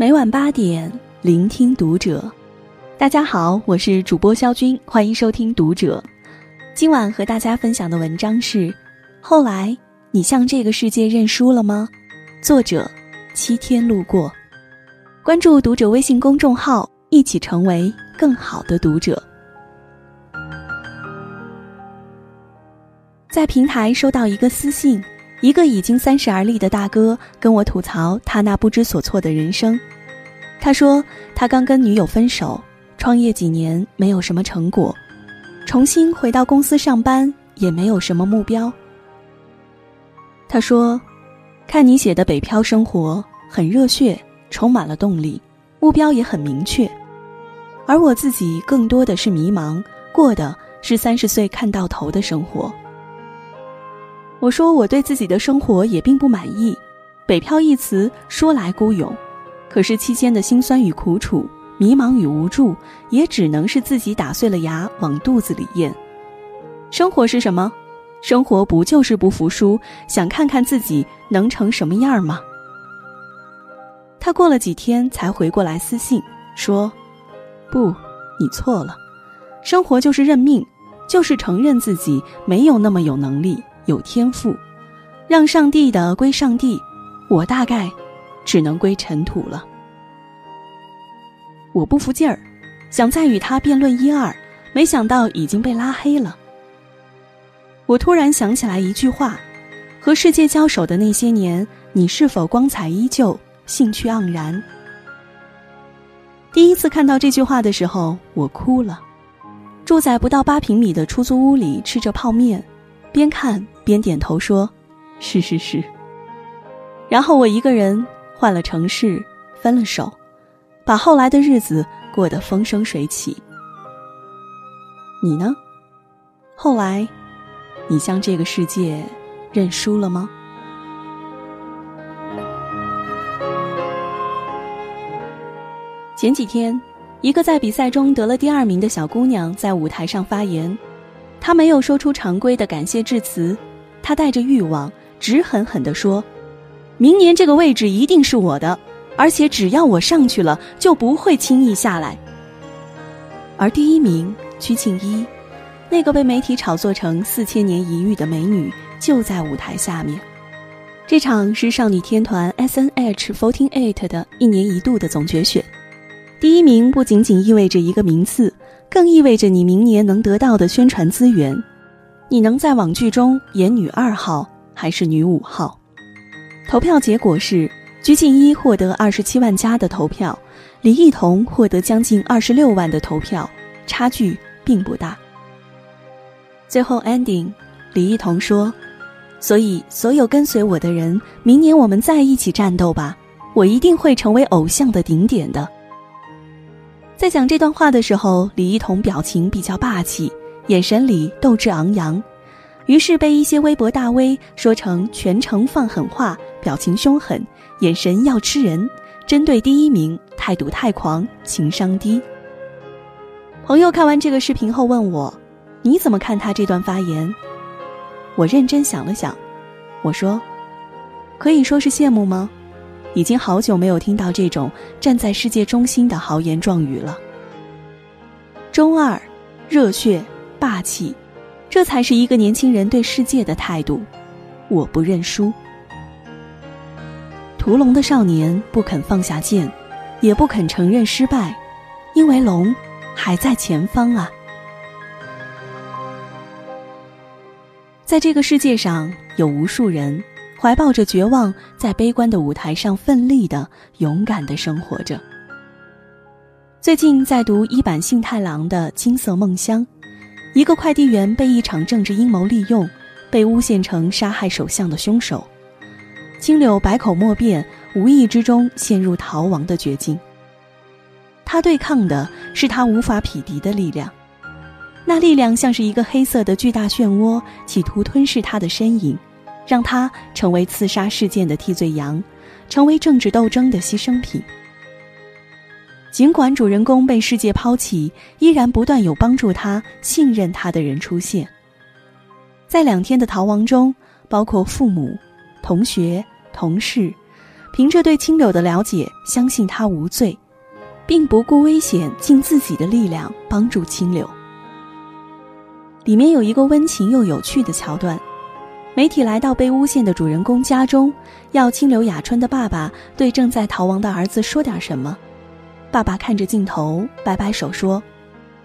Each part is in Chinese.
每晚八点，聆听读者。大家好，我是主播肖军，欢迎收听《读者》。今晚和大家分享的文章是：后来你向这个世界认输了吗？作者：七天路过。关注《读者》微信公众号，一起成为更好的读者。在平台收到一个私信。一个已经三十而立的大哥跟我吐槽他那不知所措的人生。他说他刚跟女友分手，创业几年没有什么成果，重新回到公司上班也没有什么目标。他说，看你写的北漂生活很热血，充满了动力，目标也很明确，而我自己更多的是迷茫，过的是三十岁看到头的生活。我说我对自己的生活也并不满意，北漂一词说来孤勇，可是期间的辛酸与苦楚、迷茫与无助，也只能是自己打碎了牙往肚子里咽。生活是什么？生活不就是不服输，想看看自己能成什么样吗？他过了几天才回过来私信说：“不，你错了，生活就是认命，就是承认自己没有那么有能力。”有天赋，让上帝的归上帝，我大概只能归尘土了。我不服劲儿，想再与他辩论一二，没想到已经被拉黑了。我突然想起来一句话：和世界交手的那些年，你是否光彩依旧，兴趣盎然？第一次看到这句话的时候，我哭了。住在不到八平米的出租屋里，吃着泡面。边看边点头说：“是是是。”然后我一个人换了城市，分了手，把后来的日子过得风生水起。你呢？后来，你向这个世界认输了吗？前几天，一个在比赛中得了第二名的小姑娘在舞台上发言。她没有说出常规的感谢致辞，她带着欲望，直狠狠地说：“明年这个位置一定是我的，而且只要我上去了，就不会轻易下来。”而第一名曲庆一，那个被媒体炒作成四千年一遇的美女，就在舞台下面。这场是少女天团 S N H Fourteen Eight 的一年一度的总决选，第一名不仅仅意味着一个名次。更意味着你明年能得到的宣传资源，你能在网剧中演女二号还是女五号？投票结果是，鞠婧祎获得二十七万加的投票，李艺彤获得将近二十六万的投票，差距并不大。最后 ending，李艺彤说：“所以所有跟随我的人，明年我们再一起战斗吧，我一定会成为偶像的顶点的。”在讲这段话的时候，李一桐表情比较霸气，眼神里斗志昂扬，于是被一些微博大 V 说成全程放狠话，表情凶狠，眼神要吃人，针对第一名态度太狂，情商低。朋友看完这个视频后问我：“你怎么看他这段发言？”我认真想了想，我说：“可以说是羡慕吗？”已经好久没有听到这种站在世界中心的豪言壮语了。中二、热血、霸气，这才是一个年轻人对世界的态度。我不认输。屠龙的少年不肯放下剑，也不肯承认失败，因为龙还在前方啊。在这个世界上，有无数人。怀抱着绝望，在悲观的舞台上奋力的、勇敢的生活着。最近在读一版幸太郎的《金色梦乡》，一个快递员被一场政治阴谋利用，被诬陷成杀害首相的凶手。青柳百口莫辩，无意之中陷入逃亡的绝境。他对抗的是他无法匹敌的力量，那力量像是一个黑色的巨大漩涡，企图吞噬他的身影。让他成为刺杀事件的替罪羊，成为政治斗争的牺牲品。尽管主人公被世界抛弃，依然不断有帮助他、信任他的人出现。在两天的逃亡中，包括父母、同学、同事，凭着对青柳的了解，相信他无罪，并不顾危险，尽自己的力量帮助青柳。里面有一个温情又有趣的桥段，媒体来到被诬陷的主人公家中，要青柳雅春的爸爸对正在逃亡的儿子说点什么。爸爸看着镜头，摆摆手说：“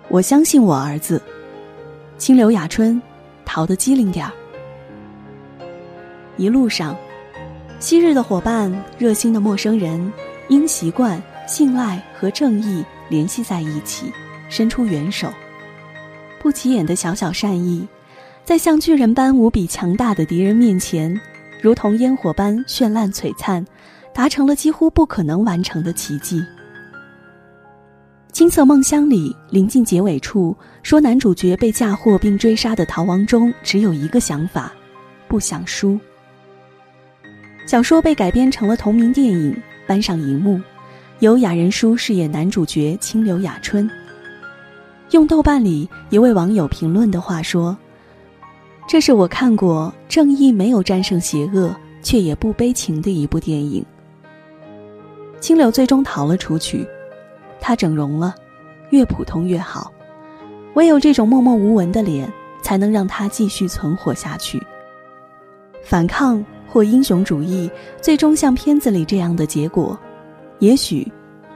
我相信我儿子。”青柳雅春，逃得机灵点儿。一路上，昔日的伙伴、热心的陌生人，因习惯、信赖和正义联系在一起，伸出援手。不起眼的小小善意，在像巨人般无比强大的敌人面前，如同烟火般绚烂璀璨，达成了几乎不可能完成的奇迹。《金色梦乡》里临近结尾处说，男主角被嫁祸并追杀的逃亡中只有一个想法：不想输。小说被改编成了同名电影，搬上荧幕，由雅人书饰演男主角清流雅春。用豆瓣里一位网友评论的话说：“这是我看过正义没有战胜邪恶，却也不悲情的一部电影。”青柳最终逃了出去，他整容了，越普通越好。唯有这种默默无闻的脸，才能让他继续存活下去。反抗或英雄主义，最终像片子里这样的结果，也许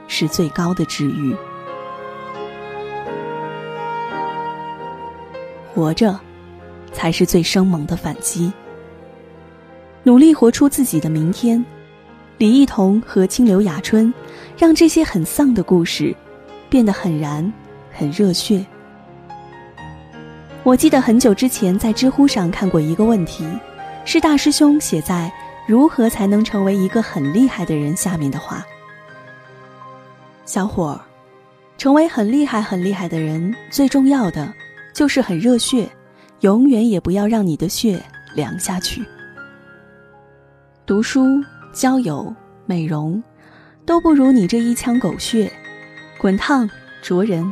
是最高的治愈。活着，才是最生猛的反击。努力活出自己的明天。李艺彤和清流雅春，让这些很丧的故事，变得很燃，很热血。我记得很久之前在知乎上看过一个问题，是大师兄写在“如何才能成为一个很厉害的人”下面的话。小伙儿，成为很厉害很厉害的人，最重要的。就是很热血，永远也不要让你的血凉下去。读书、交友、美容，都不如你这一腔狗血，滚烫灼人。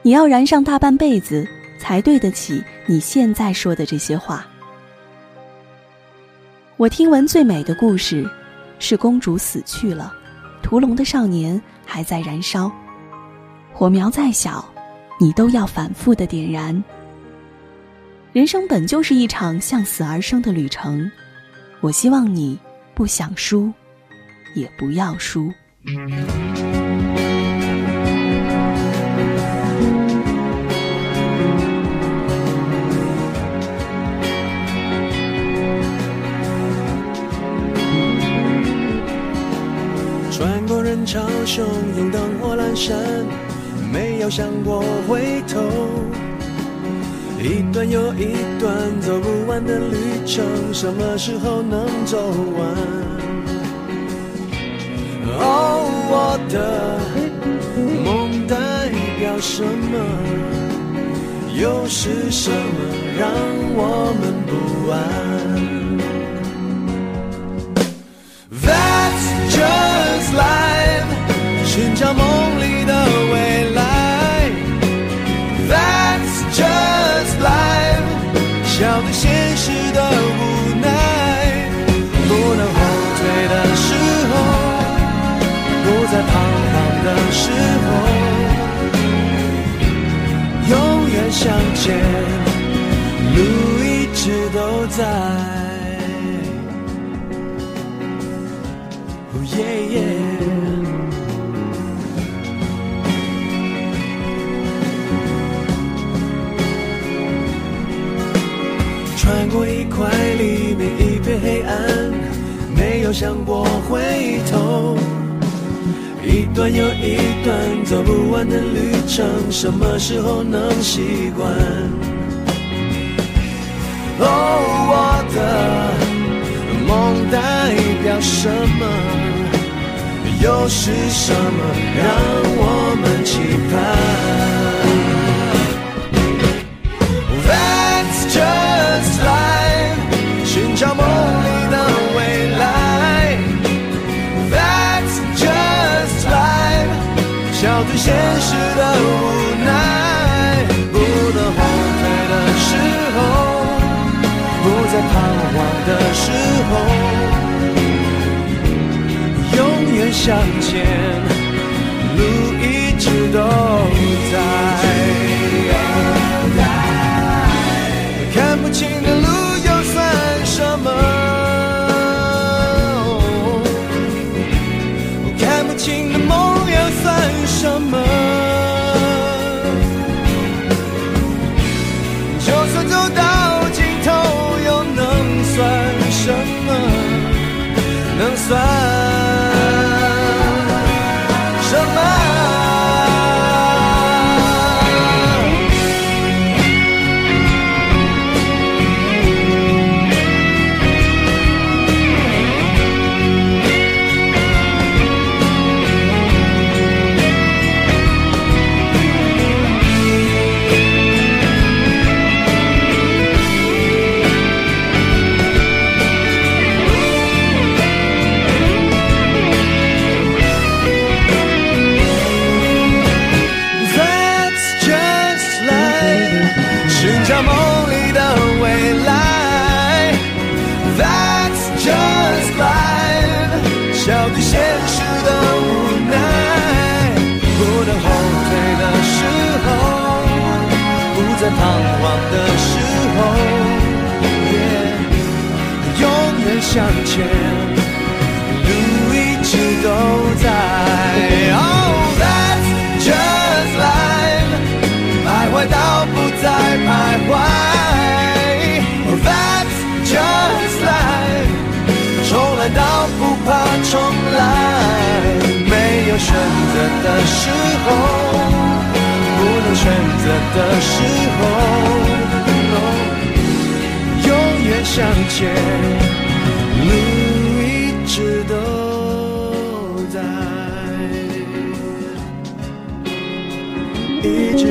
你要燃上大半辈子，才对得起你现在说的这些话。我听闻最美的故事，是公主死去了，屠龙的少年还在燃烧，火苗再小。你都要反复的点燃。人生本就是一场向死而生的旅程，我希望你不想输，也不要输。人潮汹涌，灯火阑珊。没有想过回头，一段又一段走不完的旅程，什么时候能走完？哦，我的梦代表什么？又是什么让我们不安？That's just 直都在。过一块黎明一片黑暗，没有想过回头。一段又一段走不完的旅程，什么时候能习惯？哦，我的梦代表什么？又是什么让我们期盼？That's just life，寻找梦里的未来。That's just life，笑对现实的无奈。彷徨的时候，永远向前，路一直都笑对现实的无奈。不能后退的时候，不再彷徨的时候，yeah，永远向前。的时候，不能选择的时候永远向前。路一直都在，一直